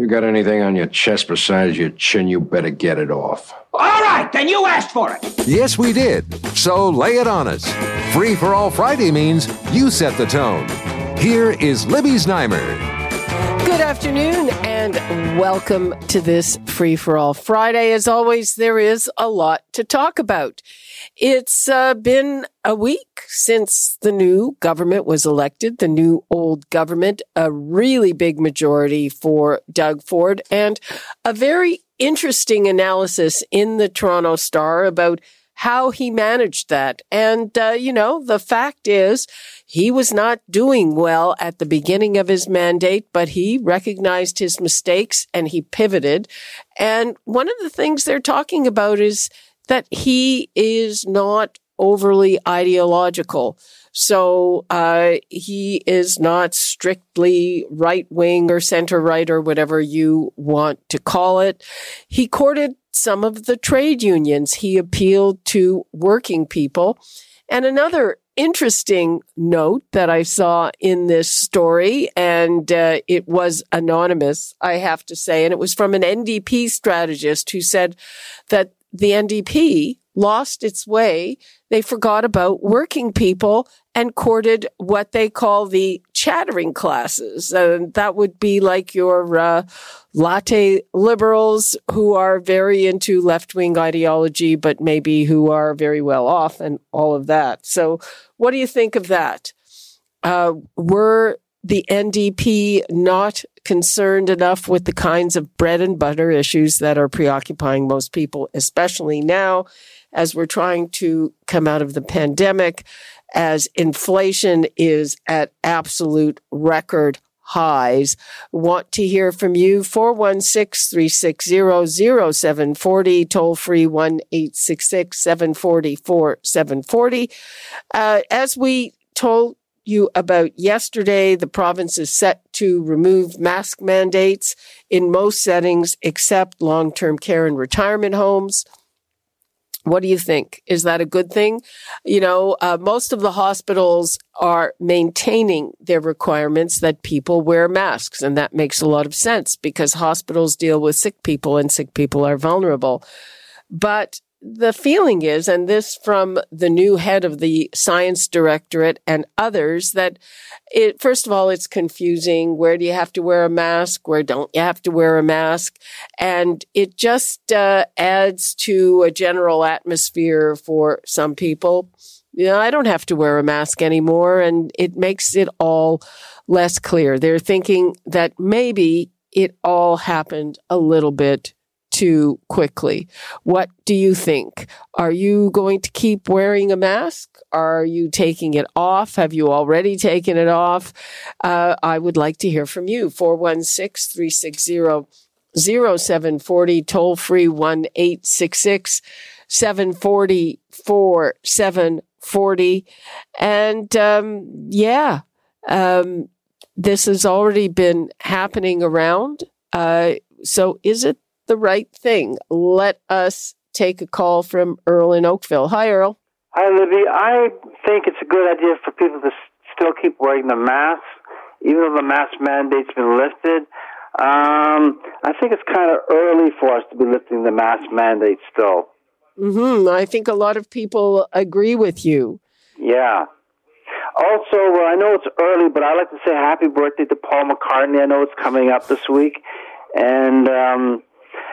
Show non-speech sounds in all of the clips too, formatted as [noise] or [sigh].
You got anything on your chest besides your chin, you better get it off. All right, then you asked for it. Yes, we did. So lay it on us. Free for all Friday means you set the tone. Here is Libby Znaimer. Good afternoon and welcome to this Free for All Friday. As always, there is a lot to talk about. It's uh, been a week since the new government was elected, the new old government, a really big majority for Doug Ford, and a very interesting analysis in the Toronto Star about how he managed that. And, uh, you know, the fact is he was not doing well at the beginning of his mandate, but he recognized his mistakes and he pivoted. And one of the things they're talking about is that he is not overly ideological. So uh, he is not strictly right wing or center right or whatever you want to call it. He courted some of the trade unions. He appealed to working people. And another interesting note that I saw in this story, and uh, it was anonymous, I have to say, and it was from an NDP strategist who said that the NDP lost its way. They forgot about working people and courted what they call the chattering classes. And that would be like your uh, latte liberals who are very into left wing ideology, but maybe who are very well off and all of that. So, what do you think of that? Uh, were the NDP not concerned enough with the kinds of bread and butter issues that are preoccupying most people, especially now as we're trying to come out of the pandemic, as inflation is at absolute record highs. Want to hear from you? 416-360-0740, toll free 1-866-740-4740. Uh, as we told you about yesterday, the province is set to remove mask mandates in most settings except long-term care and retirement homes. What do you think? Is that a good thing? You know, uh, most of the hospitals are maintaining their requirements that people wear masks. And that makes a lot of sense because hospitals deal with sick people and sick people are vulnerable. But the feeling is, and this from the new head of the science directorate and others, that it, first of all, it's confusing. Where do you have to wear a mask? Where don't you have to wear a mask? And it just uh, adds to a general atmosphere for some people. You know, I don't have to wear a mask anymore. And it makes it all less clear. They're thinking that maybe it all happened a little bit too quickly. What do you think? Are you going to keep wearing a mask? Are you taking it off? Have you already taken it off? Uh, I would like to hear from you. 416 360 0740, toll free 1 866 740 4740. And um, yeah, um, this has already been happening around. Uh, so is it the right thing. Let us take a call from Earl in Oakville. Hi, Earl. Hi, Libby. I think it's a good idea for people to still keep wearing the mask, even though the mask mandate's been lifted. Um, I think it's kind of early for us to be lifting the mask mandate still. Hmm. I think a lot of people agree with you. Yeah. Also, well, I know it's early, but I'd like to say happy birthday to Paul McCartney. I know it's coming up this week, and um,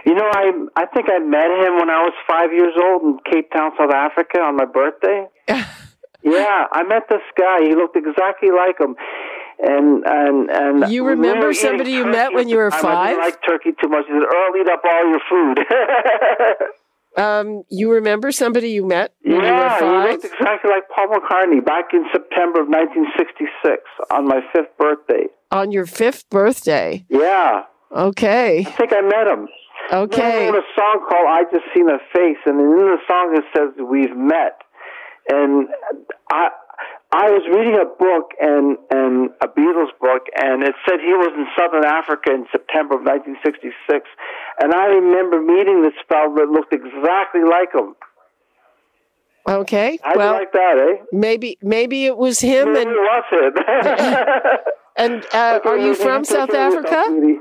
you know, I I think I met him when I was five years old in Cape Town, South Africa, on my birthday. [laughs] yeah, I met this guy. He looked exactly like him. And and and you remember somebody you met when you were five? I didn't like turkey too much. He said, "Earl, eat up all your food." um, you remember somebody you met when yeah, you were five? he looked exactly like Paul McCartney back in September of 1966 on my fifth birthday. On your fifth birthday? Yeah. Okay. I think I met him. Okay. He wrote a song called "I Just Seen a Face," and in the song it says "We've met." And I, I was reading a book and and a Beatles book, and it said he was in Southern Africa in September of 1966. And I remember meeting this fellow that looked exactly like him. Okay. How'd well, like that, eh? maybe maybe it was him. Maybe And was it? [laughs] and uh, [laughs] are you from South Africa?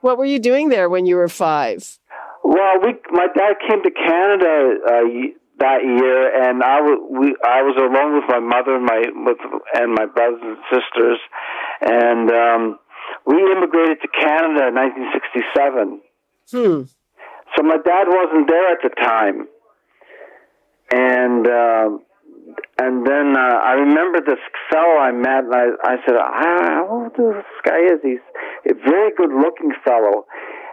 What were you doing there when you were five? Well, we my dad came to Canada uh, y- that year, and I was we I was alone with my mother and my with and my brothers and sisters, and um, we immigrated to Canada in 1967. Hmm. So my dad wasn't there at the time, and uh, and then uh, I remember this fellow I met, and I, I said, I, I wonder who this guy is. He's a very good-looking fellow,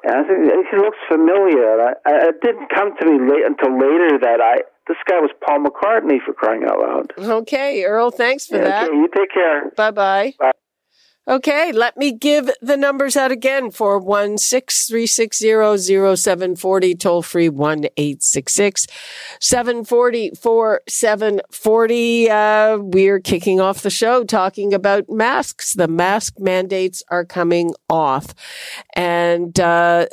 and I said he looks familiar. And I, I, it didn't come to me late until later that I this guy was Paul McCartney for crying out loud. Okay, Earl. Thanks for that. Okay, you take care. Bye-bye. bye. Okay, let me give the numbers out again for one six three six zero zero seven forty toll free one eight six six seven forty four seven forty. Uh, we're kicking off the show talking about masks. The mask mandates are coming off, and uh,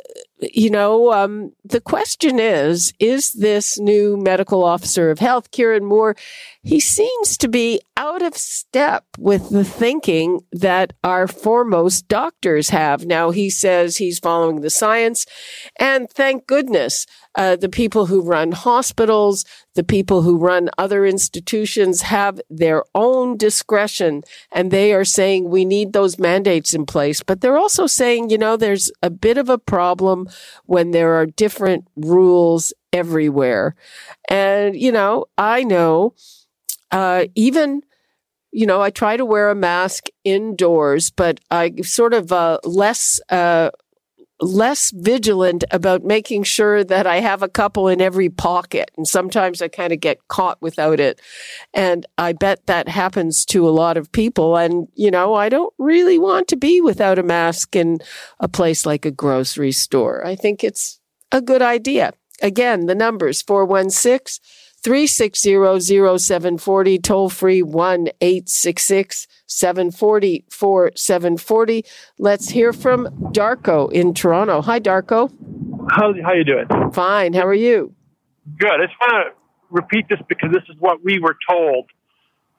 you know um, the question is: Is this new medical officer of health, Kieran Moore? He seems to be out of step with the thinking that our foremost doctors have. Now, he says he's following the science, and thank goodness, uh, the people who run hospitals, the people who run other institutions have their own discretion, and they are saying we need those mandates in place. But they're also saying, you know, there's a bit of a problem when there are different rules everywhere. And, you know, I know uh, even you know, I try to wear a mask indoors, but I sort of uh, less uh, less vigilant about making sure that I have a couple in every pocket. And sometimes I kind of get caught without it. And I bet that happens to a lot of people. And, you know, I don't really want to be without a mask in a place like a grocery store. I think it's a good idea. Again, the numbers 416 360-0740, toll free 1-866-740-4740. Let's hear from Darko in Toronto. Hi, Darko. How how you doing? Fine. How are you? Good. I just want to repeat this because this is what we were told.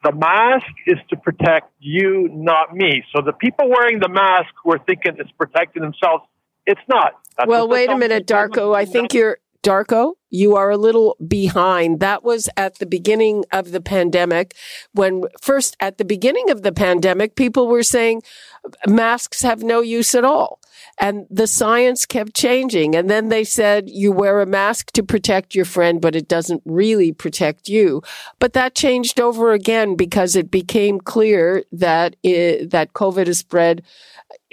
The mask is to protect you, not me. So the people wearing the mask were thinking it's protecting themselves. It's not. That's well, wait a minute, Darko. I think you're Darko, you are a little behind. That was at the beginning of the pandemic when first at the beginning of the pandemic, people were saying masks have no use at all. And the science kept changing. And then they said you wear a mask to protect your friend, but it doesn't really protect you. But that changed over again because it became clear that it, that COVID is spread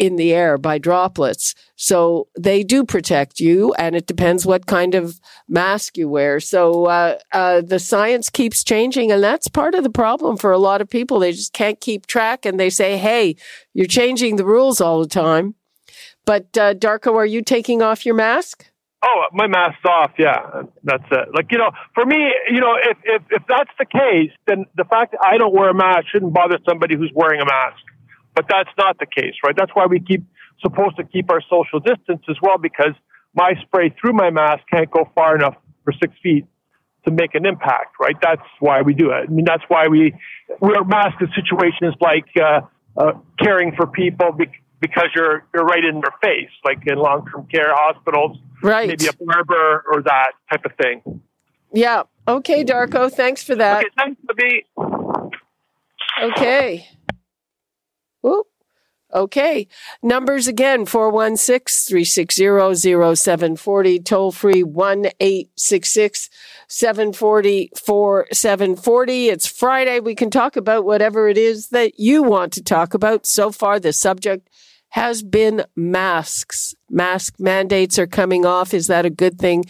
in the air by droplets. So they do protect you, and it depends what kind of mask you wear. So uh, uh, the science keeps changing, and that's part of the problem for a lot of people. They just can't keep track, and they say, "Hey, you're changing the rules all the time." But uh, Darko, are you taking off your mask? Oh, my mask's off. Yeah, that's it. Like you know, for me, you know, if if if that's the case, then the fact that I don't wear a mask shouldn't bother somebody who's wearing a mask. But that's not the case, right? That's why we keep supposed to keep our social distance as well, because my spray through my mask can't go far enough for six feet to make an impact, right? That's why we do it. I mean, that's why we wear masks in situations like uh, uh, caring for people be- because you're you're right in their face, like in long term care hospitals, Right. maybe a barber or that type of thing. Yeah. Okay, Darko. Thanks for that. Okay, thanks. Okay. Whoop. Okay. Numbers again 416 360 0740, toll free 1 866 740 4740. It's Friday. We can talk about whatever it is that you want to talk about. So far, the subject has been masks. Mask mandates are coming off. Is that a good thing?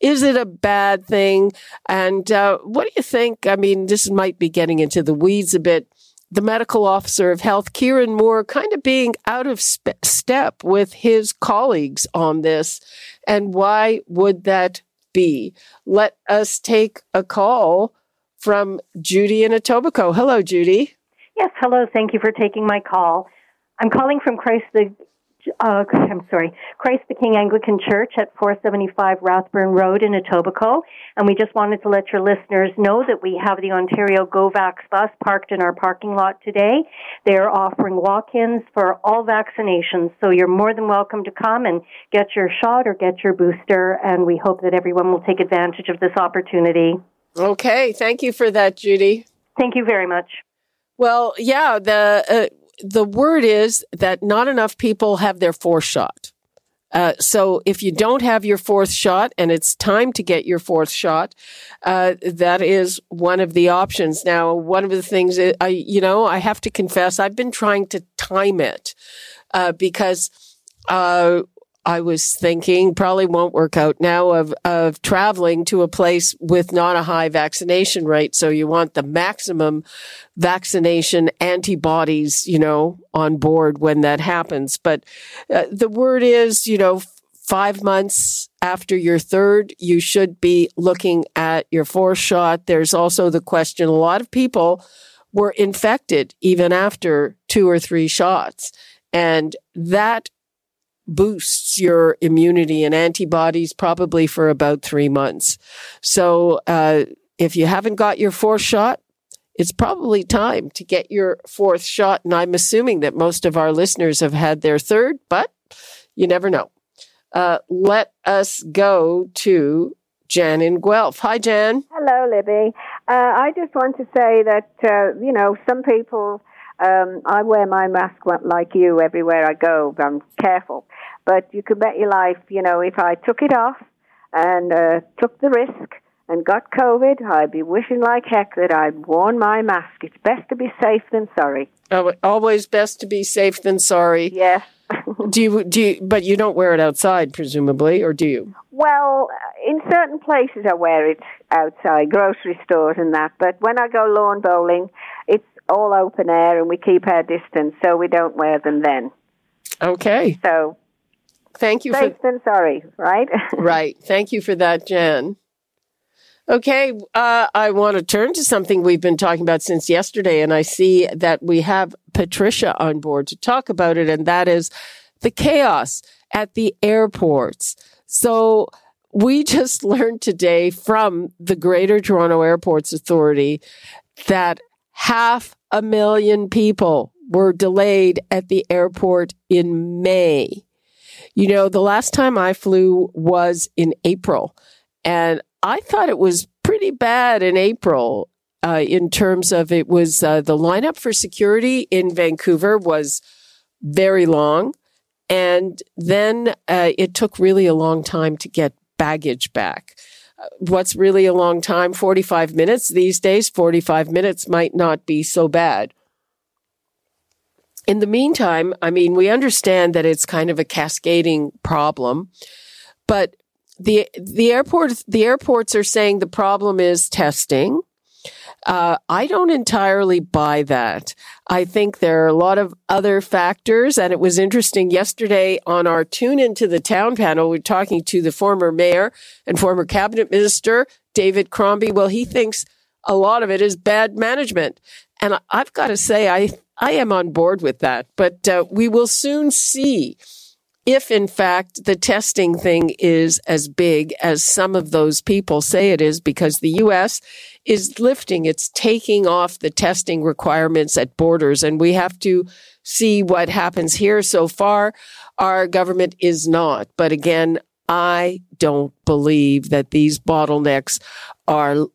Is it a bad thing? And uh, what do you think? I mean, this might be getting into the weeds a bit. The medical officer of health, Kieran Moore, kind of being out of step with his colleagues on this. And why would that be? Let us take a call from Judy in Etobicoke. Hello, Judy. Yes, hello. Thank you for taking my call. I'm calling from Christ the uh, I'm sorry, Christ the King Anglican Church at 475 Rathburn Road in Etobicoke. And we just wanted to let your listeners know that we have the Ontario GO-VAXX bus parked in our parking lot today. They are offering walk-ins for all vaccinations. So you're more than welcome to come and get your shot or get your booster. And we hope that everyone will take advantage of this opportunity. Okay. Thank you for that, Judy. Thank you very much. Well, yeah, the, uh, the word is that not enough people have their fourth shot. Uh, so if you don't have your fourth shot and it's time to get your fourth shot, uh, that is one of the options. Now, one of the things I, you know, I have to confess, I've been trying to time it, uh, because, uh, I was thinking probably won't work out now of, of traveling to a place with not a high vaccination rate. So you want the maximum vaccination antibodies, you know, on board when that happens. But uh, the word is, you know, five months after your third, you should be looking at your fourth shot. There's also the question a lot of people were infected even after two or three shots. And that boosts your immunity and antibodies probably for about three months. So, uh, if you haven't got your fourth shot, it's probably time to get your fourth shot. And I'm assuming that most of our listeners have had their third, but you never know. Uh, let us go to Jan in Guelph. Hi, Jan. Hello, Libby. Uh, I just want to say that, uh, you know, some people, um, I wear my mask like you everywhere I go. I'm careful. But you could bet your life, you know, if I took it off and uh, took the risk and got COVID, I'd be wishing like heck that I'd worn my mask. It's best to be safe than sorry. Oh, always best to be safe than sorry. Yes. [laughs] do you do you, but you don't wear it outside presumably or do you? Well, in certain places I wear it outside, grocery stores and that, but when I go lawn bowling, it's all open air and we keep our distance, so we don't wear them then. Okay. So Thank you Safe for than sorry, right? [laughs] right. Thank you for that, Jen. Okay, uh, I want to turn to something we've been talking about since yesterday, and I see that we have Patricia on board to talk about it, and that is the chaos at the airports. So we [laughs] just learned today from the Greater Toronto Airports Authority that half a million people were delayed at the airport in May. You know, the last time I flew was in April, and I thought it was pretty bad in April uh, in terms of it was uh, the lineup for security in Vancouver was very long. And then uh, it took really a long time to get baggage back. Uh, what's really a long time? 45 minutes these days. 45 minutes might not be so bad. In the meantime, I mean, we understand that it's kind of a cascading problem, but the the airport the airports are saying the problem is testing. Uh, I don't entirely buy that. I think there are a lot of other factors, and it was interesting yesterday on our tune into the town panel. We are talking to the former mayor and former cabinet minister David Crombie. Well, he thinks a lot of it is bad management, and I've got to say, I I am on board with that. But uh, we will soon see if in fact the testing thing is as big as some of those people say it is, because the U.S. is lifting, it's taking off the testing requirements at borders, and we have to see what happens here. So far, our government is not. But again, I don't believe that these bottlenecks are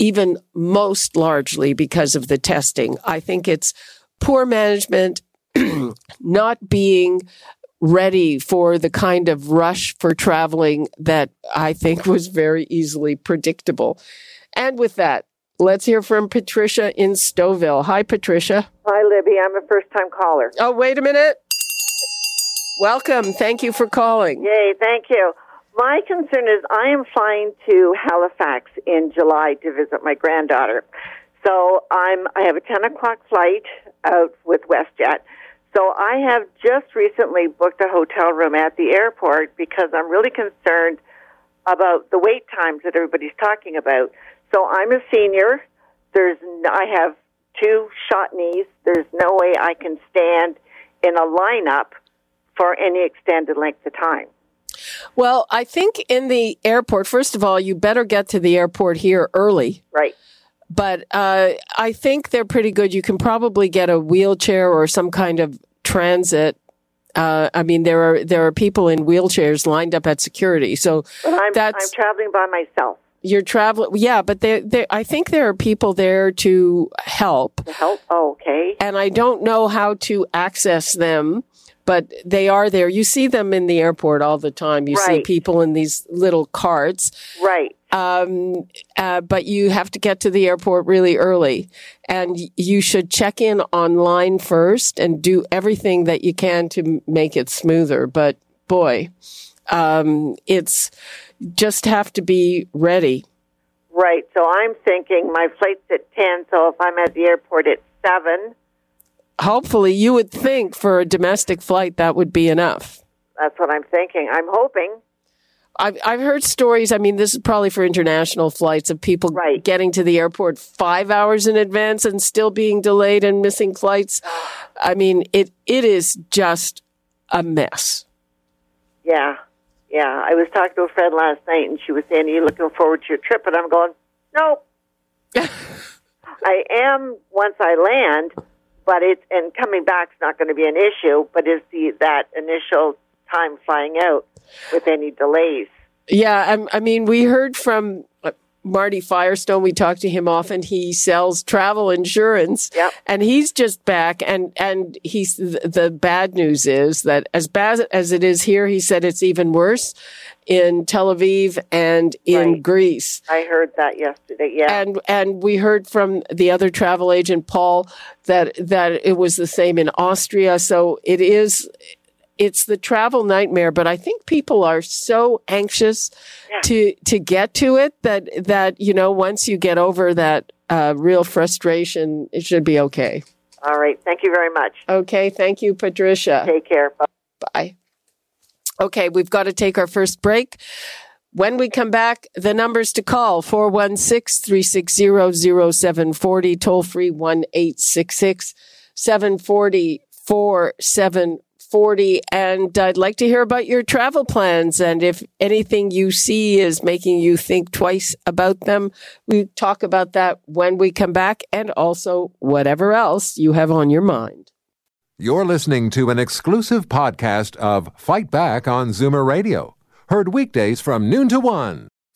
even most largely because of the testing. I think it's poor management, [clears throat] not being ready for the kind of rush for traveling that I think was very easily predictable. And with that, let's hear from Patricia in Stouffville. Hi, Patricia. Hi, Libby. I'm a first time caller. Oh, wait a minute. Welcome. Thank you for calling. Yay, thank you. My concern is I am flying to Halifax in July to visit my granddaughter. So I'm I have a 10 o'clock flight out with WestJet. So I have just recently booked a hotel room at the airport because I'm really concerned about the wait times that everybody's talking about. So I'm a senior. There's I have two shot knees. There's no way I can stand in a lineup for any extended length of time. Well, I think in the airport, first of all, you better get to the airport here early. Right. But uh, I think they're pretty good. You can probably get a wheelchair or some kind of transit. Uh, I mean, there are there are people in wheelchairs lined up at security. So I'm that's I'm traveling by myself. you're traveling. Yeah, but there, there, I think there are people there to help. To help. Oh, okay. and I don't know how to access them, but they are there. You see them in the airport all the time. You see people in these little carts. Right. Um, uh, but you have to get to the airport really early and you should check in online first and do everything that you can to make it smoother. But boy, um, it's just have to be ready. Right. So I'm thinking my flight's at 10, so if I'm at the airport at 7, Hopefully you would think for a domestic flight that would be enough. that's what I'm thinking. I'm hoping. I've, I've heard stories. I mean, this is probably for international flights of people Right. getting to the airport five hours in advance and still being delayed and missing flights. I mean, it it is just a mess. Yeah. Yeah. I was talking to a friend last night, and she was saying, Are you looking forward to your trip? And I'm going, Nope. [laughs] I am once I land, but it's, and coming back's not going to be an issue, but is the, that initial time flying out with any delays. Yeah, I'm, I mean, we heard from Marty Firestone. We talk to him often. He sells travel insurance, Yep. and he's just back. And and he's the the bad news is that as bad as it is here, he said it's even worse in Tel Aviv and in Right. Greece. I heard that yesterday. Yeah. And and we heard from the other travel agent Paul that that it was the same in Austria. So it is it's the travel nightmare, but I think people are so anxious to to get to it that that you know once you get over that uh, real frustration, it should be okay. All right. Thank you very much. Okay, thank you, Patricia. Take care. Bye. Bye. Okay, we've got to take our first break. When we come back, the numbers to call 416 360 0740, toll free 1 866 740 4740. And I'd like to hear about your travel plans and if anything you see is making you think twice about them. We talk about that when we come back and also whatever else you have on your mind. You're listening to an exclusive podcast of Fight Back on Zoomer Radio. Heard weekdays from noon to one.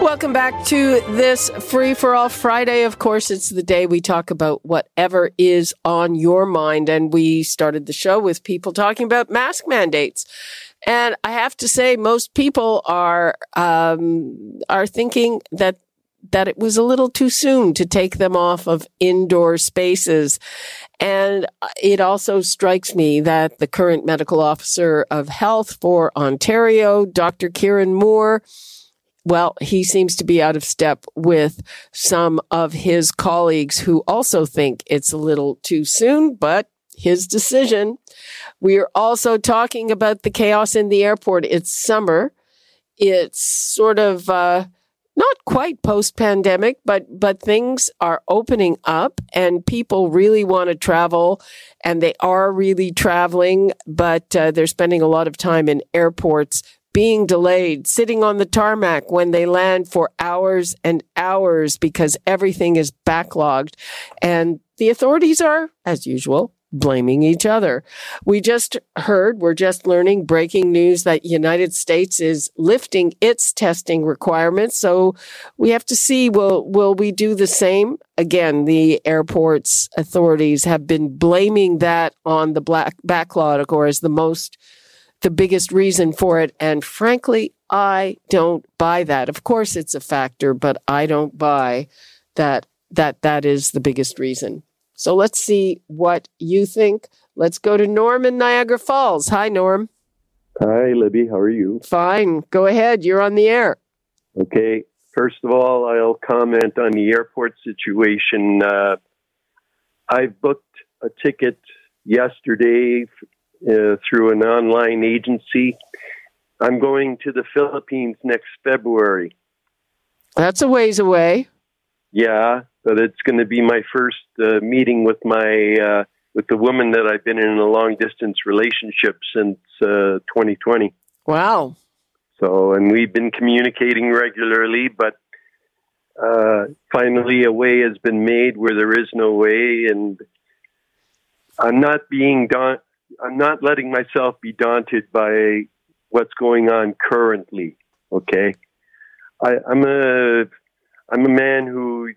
Welcome back to this Free for All Friday. Of course, it's the day we talk about whatever is on your mind. And we started the show with people talking about mask mandates. And I have to say, most people are, um, are thinking that that it was a little too soon to take them off of indoor spaces. And it also strikes me that the current medical officer of health for Ontario, Dr. Kieran Moore, well, he seems to be out of step with some of his colleagues who also think it's a little too soon, but his decision. We are also talking about the chaos in the airport. It's summer. It's sort of, uh, not quite post pandemic, but, but things are opening up and people really want to travel and they are really traveling, but uh, they're spending a lot of time in airports being delayed, sitting on the tarmac when they land for hours and hours because everything is backlogged. And the authorities are, as usual, blaming each other. We just heard, we're just learning breaking news that United States is lifting its testing requirements. So we have to see will will we do the same? Again, the airport's authorities have been blaming that on the black backlog or as the most the biggest reason for it and frankly, I don't buy that. Of course it's a factor, but I don't buy that that that is the biggest reason. So let's see what you think. Let's go to Norm in Niagara Falls. Hi, Norm. Hi, Libby. How are you? Fine. Go ahead. You're on the air. Okay. First of all, I'll comment on the airport situation. Uh, I booked a ticket yesterday uh, through an online agency. I'm going to the Philippines next February. That's a ways away. Yeah, but it's going to be my first uh, meeting with my uh, with the woman that I've been in a long distance relationship since uh, 2020. Wow. So, and we've been communicating regularly, but uh, finally a way has been made where there is no way, and I'm not being daunt. I'm not letting myself be daunted by what's going on currently. Okay, I, I'm a I'm a man who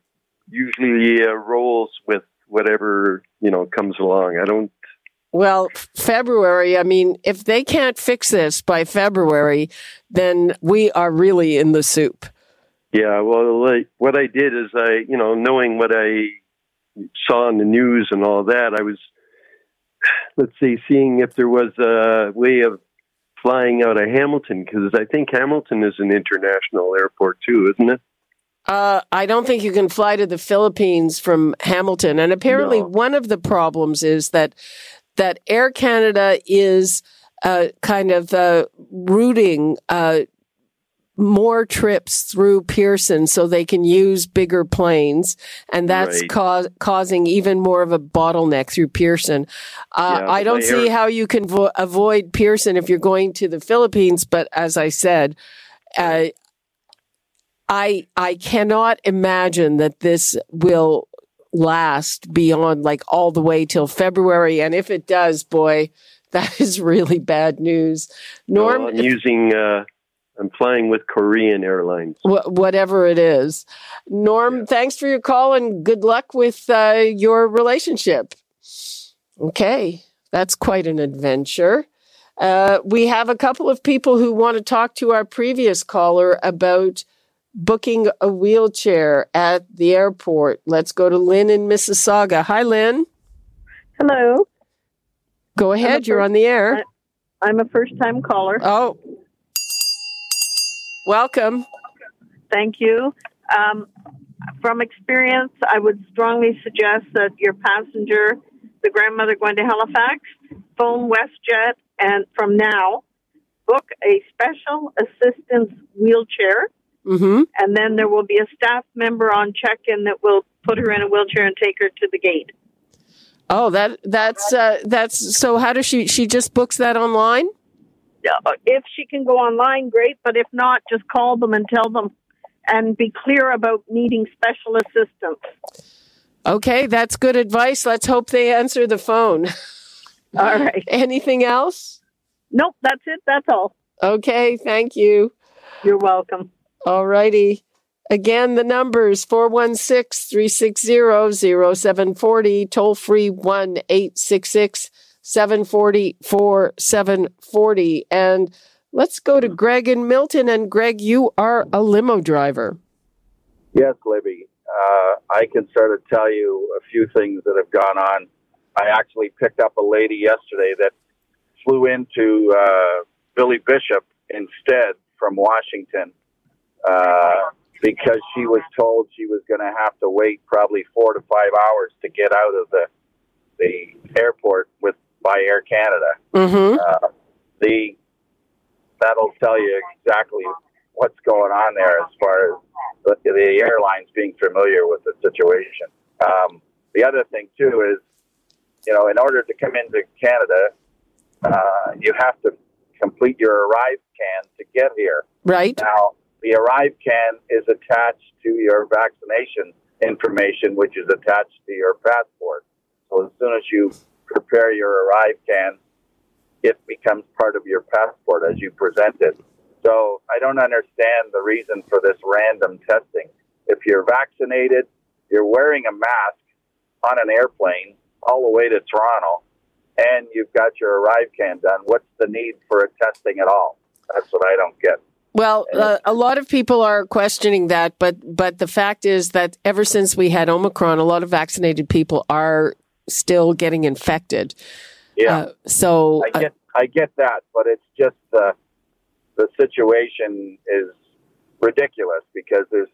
usually uh, rolls with whatever you know comes along. I don't. Well, February. I mean, if they can't fix this by February, then we are really in the soup. Yeah. Well, like, what I did is I, you know, knowing what I saw in the news and all that, I was, let's see, seeing if there was a way of flying out of Hamilton because I think Hamilton is an international airport too, isn't it? Uh, I don't think you can fly to the Philippines from Hamilton. And apparently, No. one of the problems is that that Air Canada is uh, kind of uh, routing uh, more trips through Pearson so they can use bigger planes, and that's Right. cause, causing even more of a bottleneck through Pearson. Uh, Yeah, I don't see air- how you can vo- avoid Pearson if you're going to the Philippines, but as I said. Uh, I I cannot imagine that this will last beyond like all the way till February. And if it does, boy, [laughs] that is really bad news. Norm, Well, I'm using. Uh, I'm flying with Korean Airlines. wh- whatever it is, Norm, thanks for your call and good luck with uh, your relationship. Okay, that's quite an adventure. Uh, we have a couple of people who want to talk to our previous caller about booking a wheelchair at the airport. Let's go to Lynn in Mississauga. Hi, Lynn. Hello. Go ahead. You're on the air. I'm a first time caller. Oh, welcome. Thank you. Um, from experience, I would strongly suggest that your passenger, the grandmother going to Halifax, phone WestJet and from now book a special assistance wheelchair. Mm-hmm. And then there will be a staff member on check in that will put her in a wheelchair and take her to the gate. Oh, that that's uh, that's so. How does she? She just books that online. Uh, If she can go online, great. But if not, just call them and tell them and be clear about needing special assistance. Okay, that's good advice. Let's hope they answer the phone. [laughs] All right. Anything else? Nope, that's it. That's all. Okay, thank you. You're welcome. All righty. Again, the numbers 416 360 0740, toll free 1 866 740 4740. And let's go to Greg and Milton. And Greg, you are a limo driver. Yes, Libby. Uh, I can sort of tell you a few things that have gone on. I actually picked up a lady yesterday that flew into uh, Billy Bishop instead from Washington uh, because she was told she was going to have to wait probably four to five hours to get out of the the airport with by Air Canada. Mm-hmm. Uh, the that'll tell you exactly what's going on there as far as the, the airlines being familiar with the situation. Um, the other thing too is, you know, in order to come into Canada, uh, you have to complete your arrive can to get here. Right. Now, the arrive can is attached to your vaccination information, which is attached to your passport. So as soon as you prepare your arrive can, it becomes part of your passport as you present it. So I don't understand the reason for this random testing. If you're vaccinated, you're wearing a mask on an airplane all the way to Toronto, and you've got your ArriveCAN done. What's the need for a testing at all? That's what I don't get. Well, uh, a lot of people are questioning that, but but the fact is that ever since we had Omicron, a lot of vaccinated people are still getting infected. Yeah. Uh, so I get I get that, but it's just the the situation is ridiculous because there's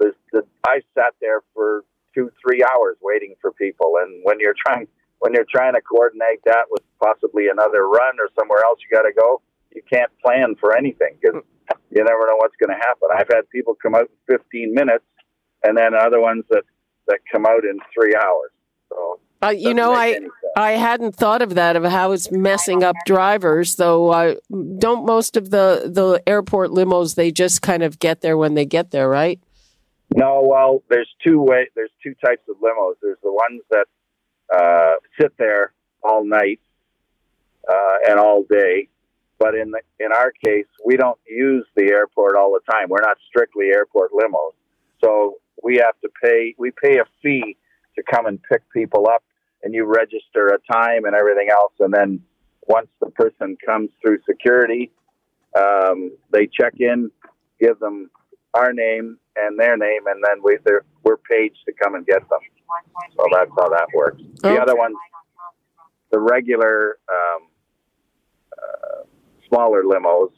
there's the, I sat there for two three hours waiting for people, and when you're trying when you're trying to coordinate that with possibly another run or somewhere else you got to go, you can't plan for anything because you never know what's going to happen. I've had people come out in 15 minutes, and then other ones that that come out in three hours. So Uh, you know, I I hadn't thought of that of how it's messing up drivers. Though, uh, don't most of the the airport limos they just kind of get there when they get there, right? No, well, there's two way. There's two types of limos. There's the ones that uh, sit there all night uh, and all day. But in the, in our case, we don't use the airport all the time. We're not strictly airport limos, so we have to pay. We pay a fee to come and pick people up, and you register a time and everything else. And then once the person comes through security, um, they check in, give them our name and their name, and then we they're, we're paged to come and get them. So that's how that works. The other one, the regular um, uh, smaller limos,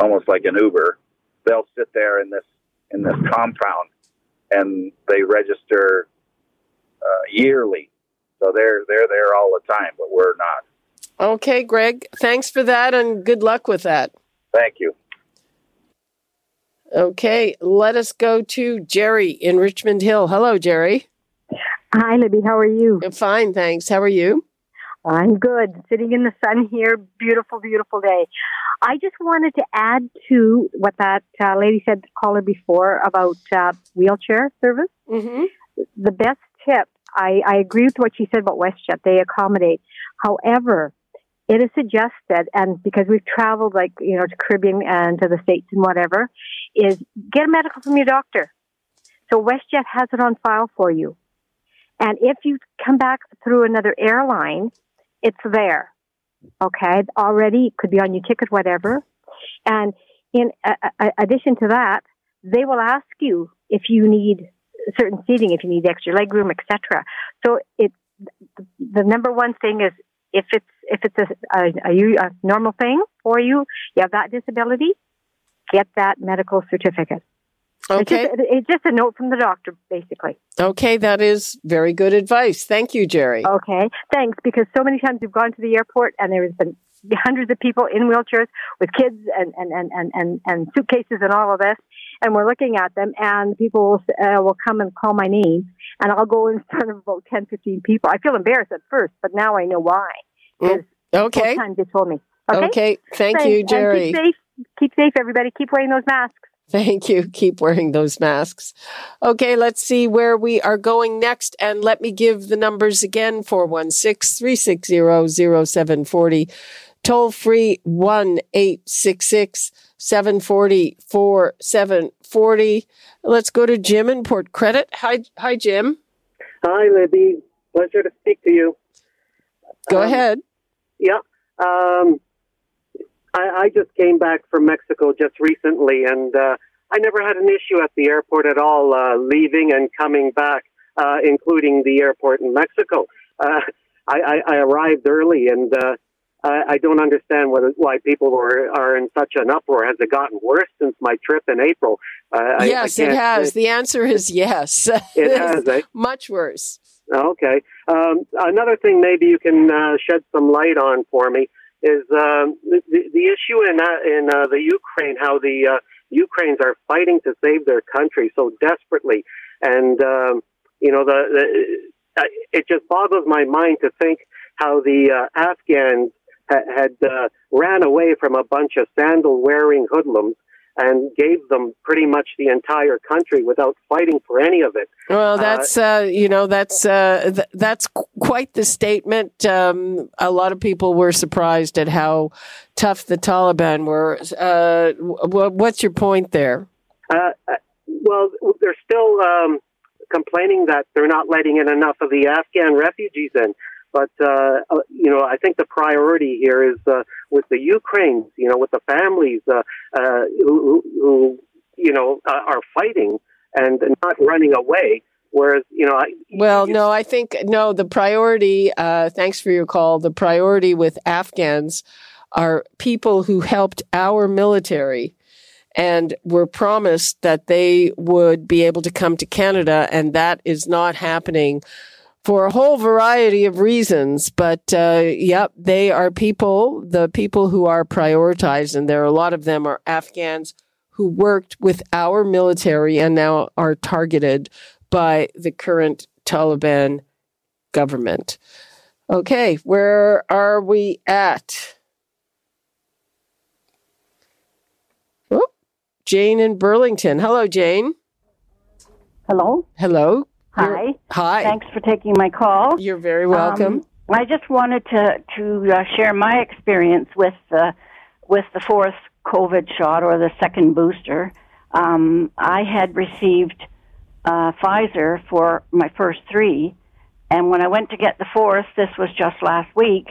almost like an Uber, they'll sit there in this in this compound, and they register uh, yearly. So they're they're there all the time, but we're not. Okay, Greg. Thanks for that, and good luck with that. Thank you. Okay, let us go to Jerry in Richmond Hill. Hello, Jerry. Hi, Libby. How are you? Fine, thanks. How are you? I'm good. Sitting in the sun here. Beautiful, beautiful day. I just wanted to add to what that uh, lady said, the caller before, about uh, wheelchair service. Mm-hmm. The best tip, I, I agree with what she said about WestJet. They accommodate. However, it is suggested, and because we've traveled like, you know, to Caribbean and to the States and whatever, is get a medical from your doctor. So WestJet has it on file for you. And if you come back through another airline, it's there. Okay, already it could be on your ticket, whatever. And in uh, uh, addition to that, they will ask you if you need certain seating, if you need extra leg room, etc. So it the number one thing is if it's if it's a, a, a, a normal thing for you, you have that disability, get that medical certificate. Okay. It's just, it's just a note from the doctor, basically. Okay, that is very good advice. Thank you, Jerry. Okay, thanks. Because so many times we've gone to the airport and there's been hundreds of people in wheelchairs with kids and and and and and, and suitcases and all of this, and we're looking at them, and people will, uh, will come and call my name, and I'll go in [laughs] front of about 10, 15 people. I feel embarrassed at first, but now I know why. Mm, Okay. Times they told me. Okay. Okay, thank Thanks. you, And Jerry. keep safe. Keep safe, everybody. Keep wearing those masks. Thank you. Keep wearing those masks. Okay, let's see where we are going next. And let me give the numbers again 416 360 0740. Toll free 1 866 740 4740. Let's go to Jim in Port Credit. Hi, hi, Jim. Hi, Libby. Pleasure to speak to you. Go Um, ahead. Yeah. Um, I, I just came back from Mexico just recently, and uh, I never had an issue at the airport at all, uh, leaving and coming back, uh, including the airport in Mexico. Uh, I, I, I arrived early, and uh, I, I don't understand what, why people were are in such an uproar. Has it gotten worse since my trip in April? Uh, I- I yes, it has. The answer is yes. [laughs] It has, eh? Much worse. Okay. Um, another thing, maybe you can uh, shed some light on for me is um, the, the the issue in uh, in uh, the Ukraine, how the uh, Ukrainians are fighting to save their country so desperately, and um, you know the, the uh, it just boggles my mind to think how the uh, Afghans ha- had uh, ran away from a bunch of sandal wearing hoodlums and gave them pretty much the entire country without fighting for any of it. Well, that's uh, you know that's uh, th- that's quite the statement. Um, a lot of people were surprised at how tough the Taliban were. Uh, w- what's your point there? Uh, well, they're still um, complaining that they're not letting in enough of the Afghan refugees in. But uh, uh, you know, I think the priority here is uh, with the Ukrainians. You know, with the families uh, uh, who, who, you know uh, are fighting and not running away. Whereas, you know, I, well, no, I think no. The priority. Uh, thanks for your call. The priority with Afghans are people who helped our military and were promised that they would be able to come to Canada, and that is not happening for a whole variety of reasons. But uh, yep, they are people, the people who are prioritized, and there are a lot of them are Afghans who worked with our military and now are targeted by the current Taliban government. Okay, where are we at? Oh, Jane in Burlington. Hello, Jane. Hello. Hello. Hi. Hi. Thanks for taking my call. You're very welcome. Um, I just wanted to to uh, share my experience with uh, with the fourth COVID shot or the second booster. Um, I had received uh, Pfizer for my first three, and when I went to get the fourth, this was just last week.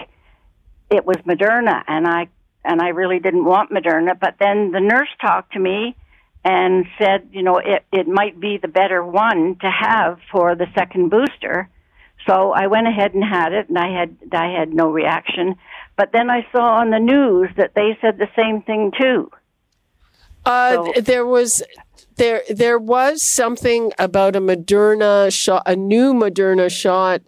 It was Moderna, and I and I really didn't want Moderna. But then the nurse talked to me and said, you know, it, it might be the better one to have for the second booster. So I went ahead and had it, and I had I had no reaction. But then I saw on the news that they said the same thing too. Uh, there was there there was something about a Moderna shot, a new Moderna shot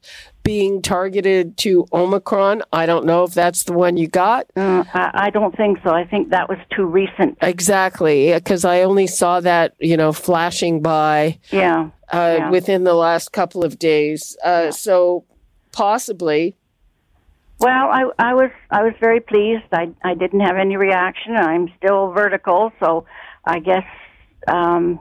being targeted to Omicron. I don't know if that's the one you got. Uh, I, I don't think so. I think that was too recent. Exactly, because I only saw that you know flashing by. Yeah. Uh, yeah. Within the last couple of days, uh, so possibly. Well, I, I was I was very pleased. I I didn't have any reaction. I'm still vertical, so I guess um,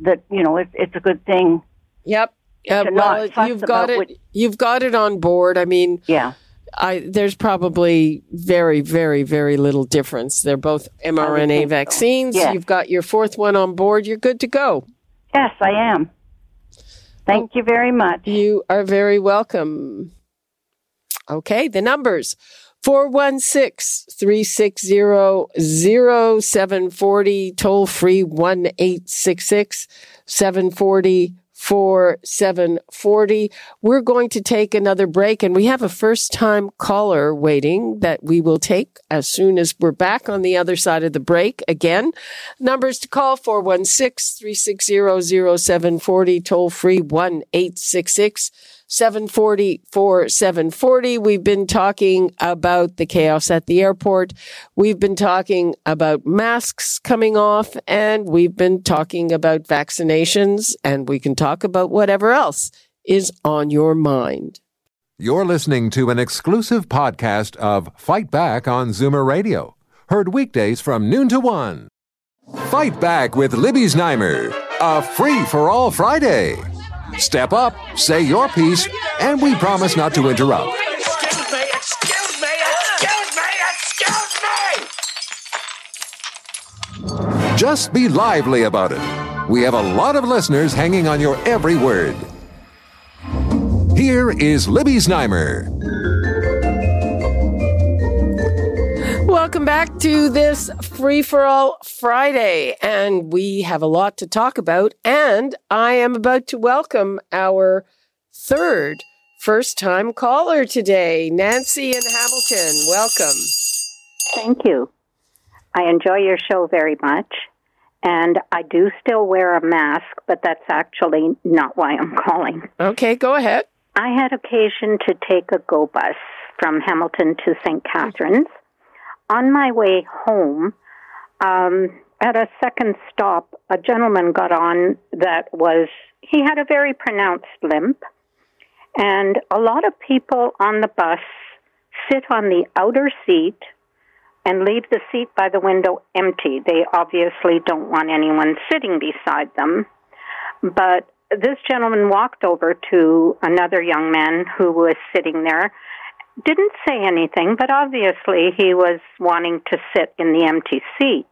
that you know it, it's a good thing. Yep. To well, you've got it. what- You've got it on board. I mean, yeah. I there's probably very, very, very little difference. They're both mRNA so. vaccines. Yes. You've got your fourth one on board. You're good to go. Yes, I am. Thank you very much. You are very welcome. Okay, the numbers 416 360 0740, toll free 1 866 740 4740. We're going to take another break and we have a first time caller waiting that we will take as soon as we're back on the other side of the break. Again, numbers to call 416 360 0740, toll free 1 866 740 4740. We've been talking about the chaos at the airport. We've been talking about masks coming off and we've been talking about vaccinations and we can talk about whatever else is on your mind. You're listening to an exclusive podcast of Fight Back on Zoomer Radio. Heard weekdays from noon to one. Fight Back with Libby Znaimer, a free for all Friday. Step up, say your piece, and we promise not to interrupt. Excuse me, excuse me, excuse me, excuse me! Just be lively about it. We have a lot of listeners hanging on your every word. Here is Libby Znaimer. Welcome back to this Free for All Friday, and we have a lot to talk about. And I am about to welcome our third first time caller today, Nancy in Hamilton. Welcome. Thank you. I enjoy your show very much. And I do still wear a mask, but that's actually not why I'm [laughs] calling. Okay, go ahead. I had occasion to take a go bus from Hamilton to St. Catharines. On my way home, um, at a second stop, a gentleman got on that was, he had a very pronounced limp. And a lot of people on the bus sit on the outer seat and leave the seat by the window empty. They obviously don't want anyone sitting beside them. But this gentleman walked over to another young man who was sitting there, didn't say anything, but obviously he was wanting to sit in the empty seat.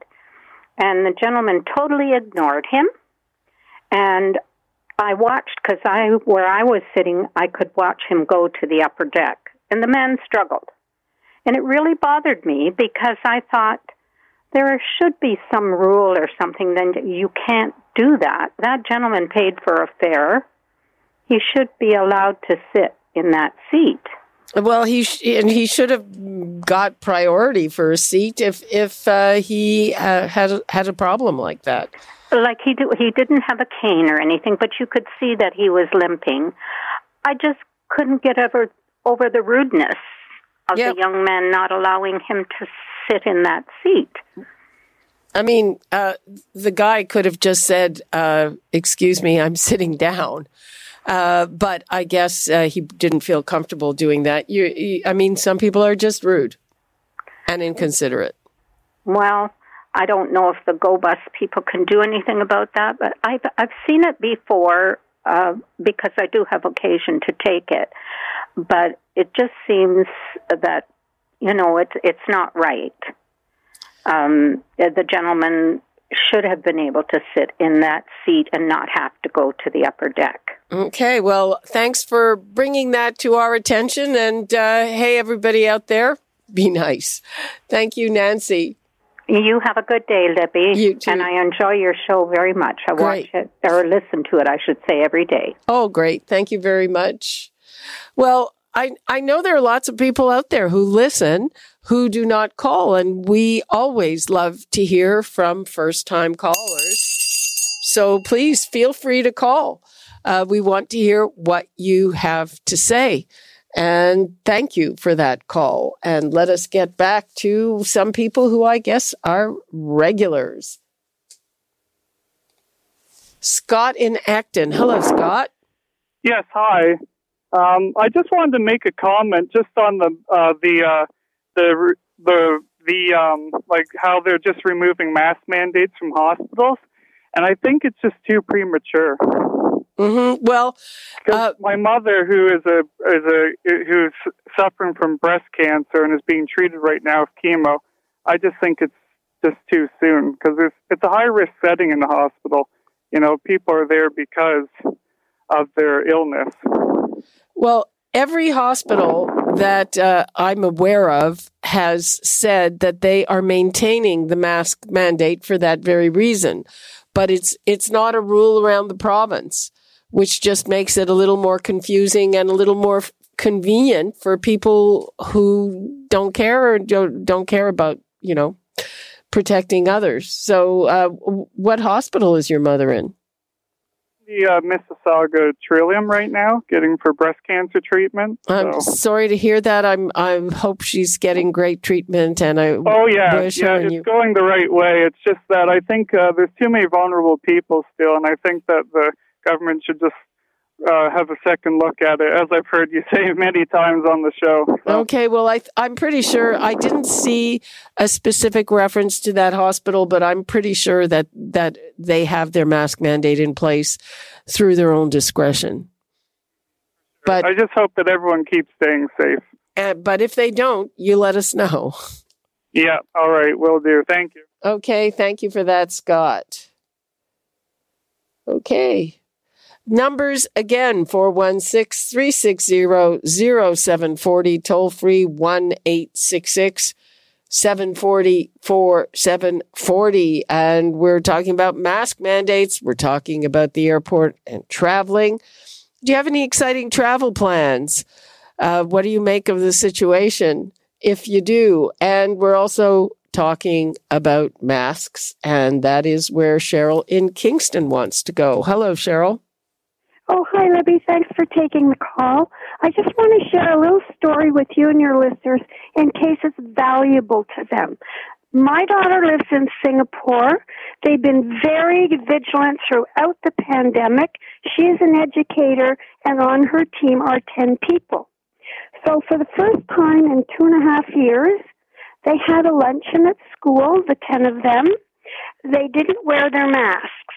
And the gentleman totally ignored him. And I watched because I, where I was sitting, I could watch him go to the upper deck. And the man struggled. And it really bothered me because I thought there should be some rule or something, then you can't do that. That gentleman paid for a fare. He should be allowed to sit in that seat. Well, he sh- and he should have got priority for a seat if if uh, he uh, had had a problem like that. Like he do, he didn't have a cane or anything, but you could see that he was limping. I just couldn't get over over the rudeness of yep. the young man not allowing him to sit in that seat. I mean, uh, the guy could have just said, uh, "Excuse me, I'm sitting down." Uh, but I guess uh, he didn't feel comfortable doing that. You, you, I mean, some people are just rude and inconsiderate. Well, I don't know if the Go Bus people can do anything about that, but I've I've seen it before uh, because I do have occasion to take it. But it just seems that you know it's it's not right. Um, the gentleman should have been able to sit in that seat and not have to go to the upper deck. Okay, well, thanks for bringing that to our attention. And uh, hey, everybody out there, be nice. Thank you, Nancy. You have a good day, Libby. You too. And I enjoy your show very much. I great. watch it or listen to it, I should say, every day. Oh, great. Thank you very much. Well, I, I know there are lots of people out there who listen who do not call, and we always love to hear from first time callers. So please feel free to call. Uh, we want to hear what you have to say. And thank you for that call. And let us get back to some people who I guess are regulars. Scott in Acton. Hello, Scott. Yes, hi. Um, I just wanted to make a comment just on the uh, the uh, the the the um, like how they're just removing mask mandates from hospitals, and I think it's just too premature. Mm-hmm. Well, uh, my mother, who is a is a who's suffering from breast cancer and is being treated right now with chemo, I just think it's just too soon because it's it's a high risk setting in the hospital. You know, people are there because of their illness. Well, every hospital that uh, I'm aware of has said that they are maintaining the mask mandate for that very reason. But it's it's not a rule around the province, which just makes it a little more confusing and a little more f- convenient for people who don't care or don't, don't care about you know protecting others. So, uh, what hospital is your mother in? The uh, Mississauga Trillium right now, getting for breast cancer treatment. So. I'm sorry to hear that. I'm I hope she's getting great treatment, and I oh yeah, yeah, it's you... going the right way. It's just that I think uh, there's too many vulnerable people still, and I think that the government should just uh, have a second look at it, as I've heard you [laughs] say many times on the show. So. Okay, well, I I'm pretty sure I didn't see a specific reference to that hospital, but I'm pretty sure that that they have their mask mandate in place through their own discretion. But I just hope that everyone keeps staying safe. Uh, but if they don't, you let us know. Yeah, all right, will do. Thank you. Okay, thank you for that, Scott. Okay. Numbers again 416 360 0740, toll free 1 866 740 4740. And we're talking about mask mandates. We're talking about the airport and traveling. Do you have any exciting travel plans? Uh, what do you make of the situation if you do? And we're also talking about masks, and that is where Cheryl in Kingston wants to go. Hello, Cheryl. Oh, hi, Libby. Thanks for taking the call. I just want to share a little story with you and your listeners in case it's valuable to them. My daughter lives in Singapore. They've been very vigilant throughout the pandemic. She is an educator, and on her team are 10 people. So, for the first time in two and a half years, They had a luncheon at school, the 10 of them. They didn't wear their masks.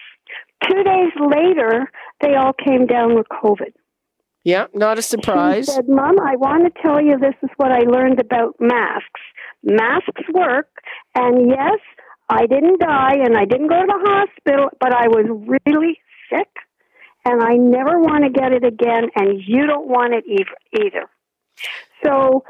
Two days later, they all came down with COVID. Yeah, not a surprise. She said, Mom, I want to tell you this is what I learned about masks. Masks work, and yes, I didn't die and I didn't go to the hospital, but I was really sick, and I never want to get it again, and you don't want it either. So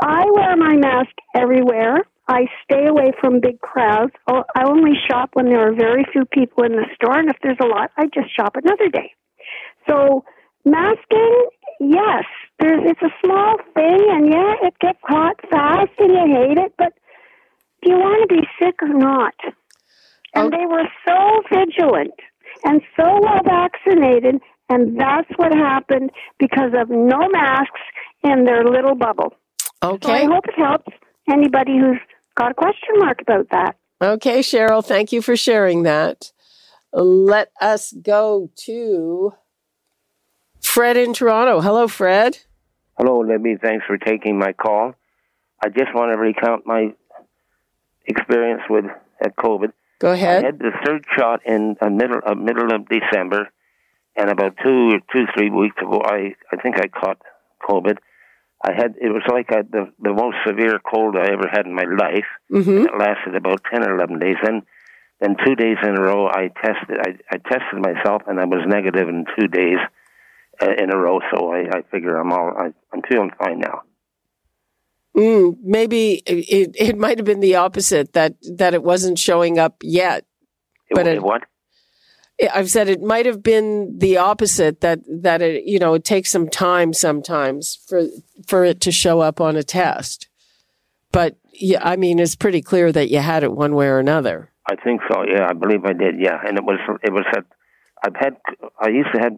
I wear my mask everywhere. I stay away from big crowds. Oh, I only shop when there are very few people in the store, and if there's a lot, I just shop another day. So masking, yes, there's it's a small thing, and yeah, it gets hot fast, and you hate it. But do you want to be sick or not? And oh. they were so vigilant and so well vaccinated, and that's what happened because of no masks in their little bubble. Okay. So I hope it helps anybody who's got a question mark about that. Okay, Cheryl, thank you for sharing that. Let us go to Fred in Toronto. Hello, Fred. Hello, Libby. Thanks for taking my call. I just want to recount my experience with COVID. Go ahead. I had the third shot in uh, middle uh, middle of December, and about two two three weeks ago, I I think I caught COVID. I had it was like a, the the most severe cold I ever had in my life. Mm-hmm. It lasted about ten or eleven days. Then, then two days in a row, I tested. I, I tested myself, and I was negative in two days uh, in a row. So I, I figure I'm all. I, I'm feeling fine now. Mm, maybe it, it might have been the opposite that that it wasn't showing up yet. It, But it, it- what? I've said it might have been the opposite that that it you know it takes some time sometimes for for it to show up on a test. But yeah, I mean it's pretty clear that you had it one way or another. I think so. Yeah, I believe I did. Yeah, and it was it was at I've had I used to have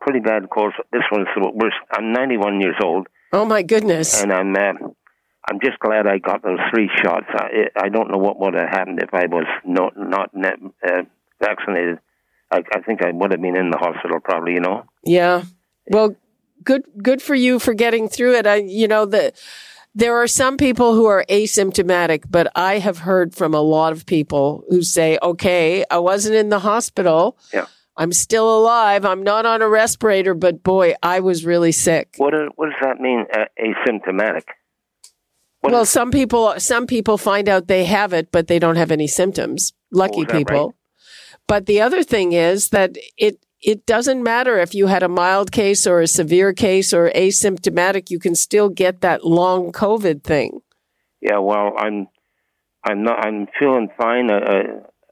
pretty bad colds. This one's the worst. I'm 91 years old, Oh my goodness. and I'm uh, I'm just glad I got those three shots. I I don't know what would have happened if I was not not uh, vaccinated. I, I think I would have been in the hospital probably. You know. Yeah. Well, good good for you for getting through it. I you know the there are some people who are asymptomatic, but I have heard from a lot of people who say, "Okay, I wasn't in the hospital. Yeah. I'm still alive. I'm not on a respirator, but boy, I was really sick." What do- what does that mean? Uh, asymptomatic. well, some people some people find out they have it, but they don't have any symptoms. Lucky Oh, is people. But the other thing is that it it doesn't matter if you had a mild case or a severe case or asymptomatic, you can still get that long COVID thing. Yeah. Well, I'm I'm not. I'm feeling fine. Uh, uh,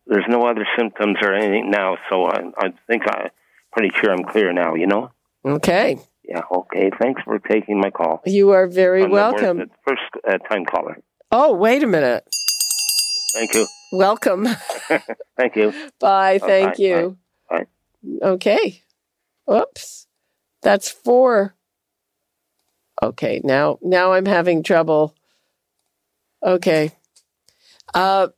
there's no other symptoms or anything now, so I I think I'm pretty sure I'm clear now. You know. Okay. Yeah. Okay. Thanks for taking my call. You are very I'm welcome. First uh, time caller. Oh, wait a minute. Thank you. Welcome. [laughs] Thank you. Bye. Oh, Thank bye, you. Bye. Okay. Oops. That's four. Okay, now now I'm having trouble. Okay. Uh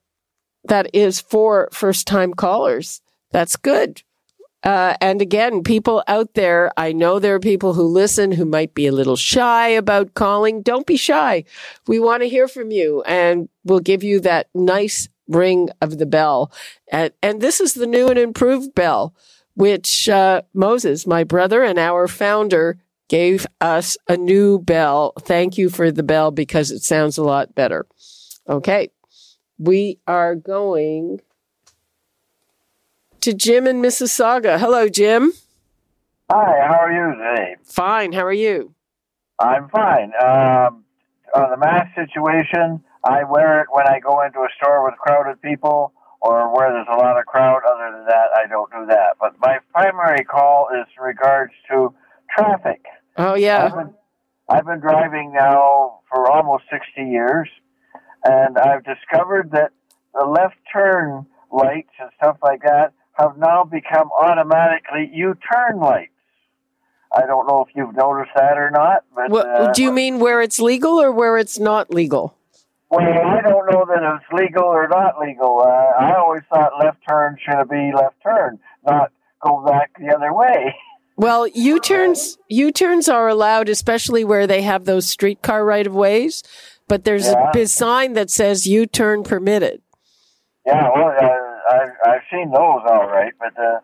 that is four first time callers. That's good. Uh, and again, people out there, I know there are people who listen who might be a little shy about calling. Don't be shy. We want to hear from you and we'll give you that nice ring of the bell. And, and this is the new and improved bell, which uh, Moses, my brother and our founder, gave us a new bell. Thank you for the bell because it sounds a lot better. Okay. We are going to Jim in Mississauga. Hello, Jim. Hi, how are you today? Fine. How are you? I'm fine. Um, on the mask situation, I wear it when I go into a store with crowded people or where there's a lot of crowd. Other than that, I don't do that. But my primary call is in regards to traffic. Oh, yeah. I've been, I've been driving now for almost 60 years, and I've discovered that the left turn lights and stuff like that have now become automatically U-turn lights. I don't know if you've noticed that or not, but What, uh, do you mean where it's legal or where it's not legal? Well, I don't know that it's legal or not legal. Uh, I always thought left turn should be left turn, not go back the other way. [laughs] Well, U turns U turns are allowed, especially where they have those streetcar right of ways. but there's Yeah. a big sign that says U turn permitted. Yeah, well, uh, I've, I've seen those all right, but the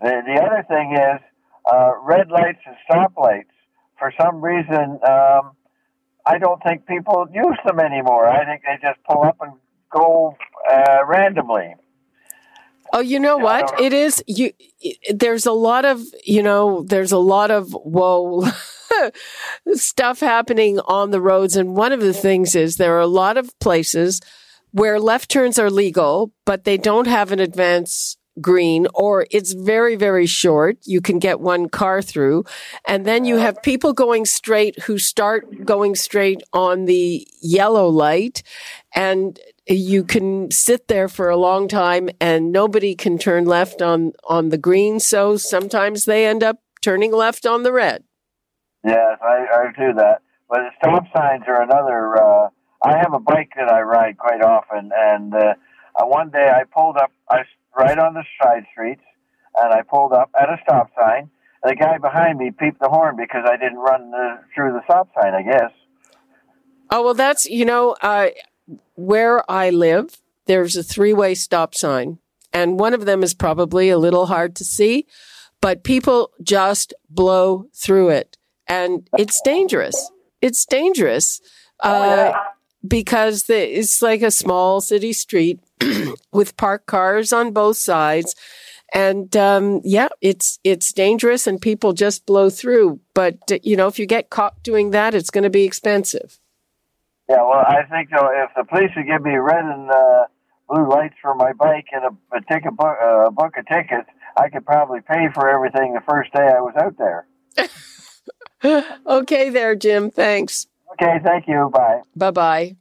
the, the other thing is uh, red lights and stoplights. For some reason, um, I don't think people use them anymore. I think they just pull up and go uh, randomly. Oh, you know what? It is you. There's a lot of you know. There's a lot of whoa [laughs] stuff happening on the roads, and one of the things is there are a lot of places where left turns are legal, but they don't have an advance green or it's very, very short. You can get one car through. And then you have people going straight who start going straight on the yellow light and you can sit there for a long time and nobody can turn left on, on the green. So sometimes they end up turning left on the red. Yes, I, I do that. But stop signs are another. Uh, I have a bike that I ride quite often, and uh, uh, one day I pulled up, I right on the side streets, and I pulled up at a stop sign. And the guy behind me peeped the horn because I didn't run the, through the stop sign. I guess. Oh, well, that's, you know, uh, where I live, there's a three way stop sign, and one of them is probably a little hard to see, but people just blow through it. And it's dangerous. It's dangerous. Uh, because the, it's like a small city street [clears throat] with parked cars on both sides. And, um, yeah, it's, it's dangerous and people just blow through. But, uh, you know, if you get caught doing that, it's going to be expensive. Yeah, well, I think though, if the police would give me red and uh, blue lights for my bike and a, a ticket book, uh, a book of tickets, I could probably pay for everything the first day I was out there. [laughs] okay, there, Jim. Thanks. Okay, thank you. Bye. Bye bye.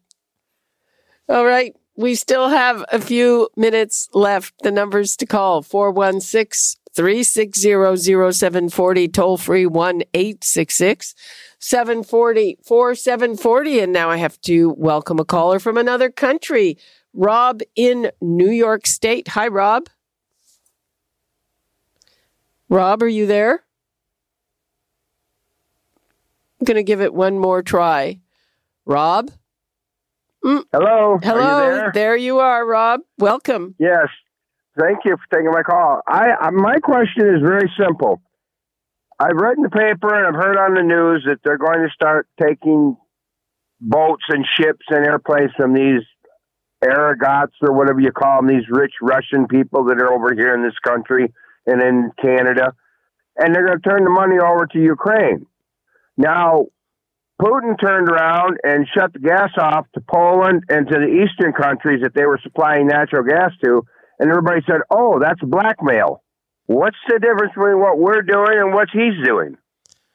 All right. We still have a few minutes left. The numbers to call 416 360 0740, toll free 1 866 740 4740. And now I have to welcome a caller from another country, Rob in New York State. Hi, Rob. Rob, are you there? I'm going to give it one more try. Rob? Hello. Hello. Are you there? you are, Rob. Welcome. Yes. Thank you for taking my call. I, I my question is very simple. I've read in the paper and I've heard on the news that they're going to start taking boats and ships and airplanes from these arrogants or whatever you call them, these rich Russian people that are over here in this country and in Canada, and they're going to turn the money over to Ukraine. Now, Putin turned around and shut the gas off to Poland and to the eastern countries that they were supplying natural gas to, and everybody said, "Oh, that's blackmail." What's the difference between what we're doing and what he's doing?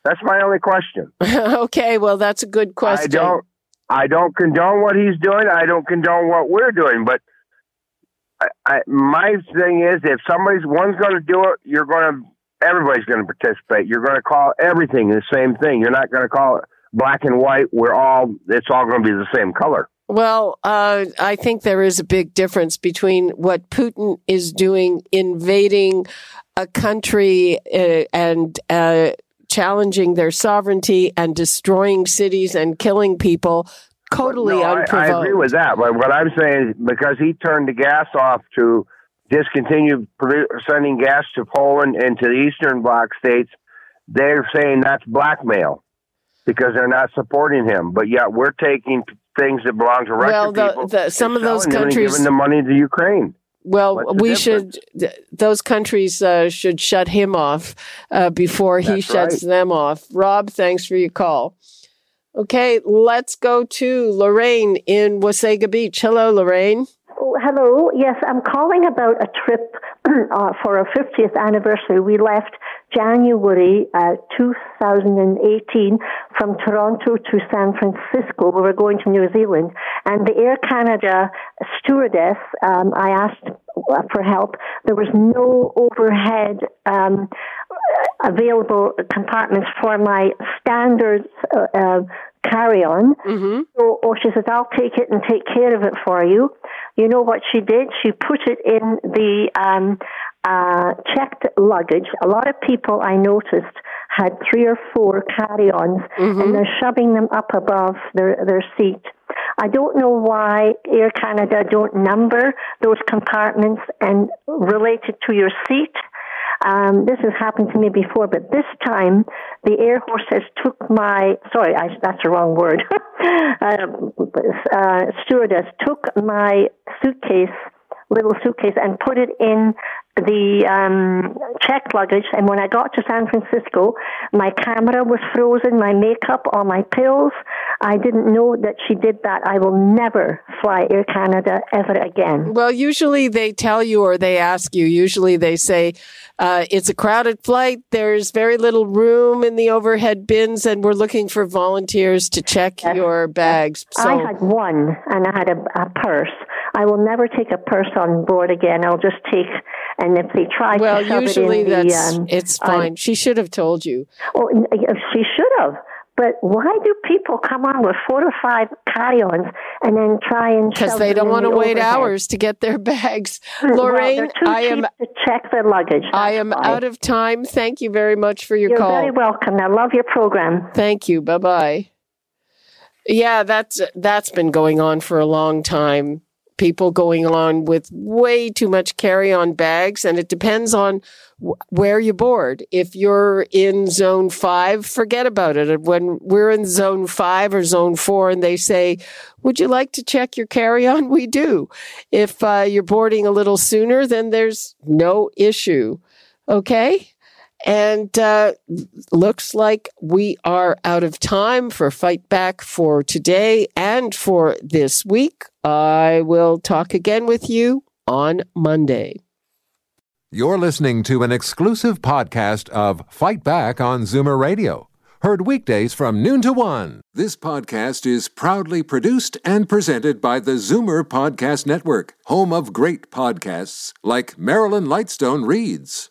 That's my only question. [laughs] okay, well, that's a good question. I don't, I don't condone what he's doing. I don't condone what we're doing. But I, I, my thing is, if somebody's one's going to do it, you're going to. Everybody's going to participate. You're going to call everything the same thing. You're not going to call it black and white. We're all. It's all going to be the same color. Well, uh, I think there is a big difference between what Putin is doing, invading a country uh, and uh, challenging their sovereignty and destroying cities and killing people totally No, I, unprovoked. I agree with that. But what I'm saying is because he turned the gas off to discontinue sending gas to Poland and to the Eastern Bloc states, they're saying that's blackmail because they're not supporting him. But yet we're taking things that belong to Russian Well, the- people. the- some of those selling them and countries- giving the money to Ukraine. Well, we difference? should, those countries uh, should shut him off uh, before he That's shuts right. them off. Rob, thanks for your call. Okay, let's go to Lorraine in Wasaga Beach. Hello, Lorraine. Oh, hello. Yes, I'm calling about a trip [clears throat] uh, for our 50th anniversary. We left January uh, 2018 from Toronto to San Francisco. We were going to New Zealand. And the Air Canada stewardess, um, I asked for help. There was no overhead um, available compartments for my standard uh, uh, carry on. Mm-hmm. So oh, she says, I'll take it and take care of it for you. You know what she did? She put it in the um, uh, checked luggage. A lot of people I noticed had three or four carry ons Mm-hmm. and they're shoving them up above their, their seat. I don't know why Air Canada don't number those compartments and relate it to your seat. Um, this has happened to me before, but this time the air hostess took my, sorry, I, that's the wrong word. uh, [laughs] uh, stewardess took my suitcase, little suitcase, and put it in the um, checked luggage. And when I got to San Francisco, my camera was frozen, my makeup, all my pills. I didn't know that she did that. I will never fly Air Canada ever again. Well, usually they tell you or they ask you. Usually they say uh, it's a crowded flight. There's very little room in the overhead bins, and we're looking for volunteers to check yes. your bags. So, I had one, and I had a, a purse. I will never take a purse on board again. I'll just take and if they try well, to shove usually it in that's, the, um, it's fine. she should have told you. Oh, she should have. But why do people come on with four or five carry-ons and then try and check? because they don't want to wait hours to get their [laughs] bags? Lorraine, well, I am to check their luggage. I am why. out of time. Thank you very much for your You're call. very welcome. I love your program. Thank you. Bye bye. Yeah, that's that's been going on for a long time people going on with way too much carry on bags, and it depends on where you board. If you're in zone five, forget about it. When we're in zone five or zone four and they say, would you like to check your carry on? [laughs] We do. If uh, you're boarding a little sooner, then there's no issue. Okay. And uh, looks like we are out of time for Fight Back for today and for this week. I will talk again with you on Monday. You're listening to an exclusive podcast of Fight Back on Zoomer Radio. Heard weekdays from noon to one. This podcast is proudly produced and presented by the Zoomer Podcast Network, home of great podcasts like Marilyn Lightstone Reads.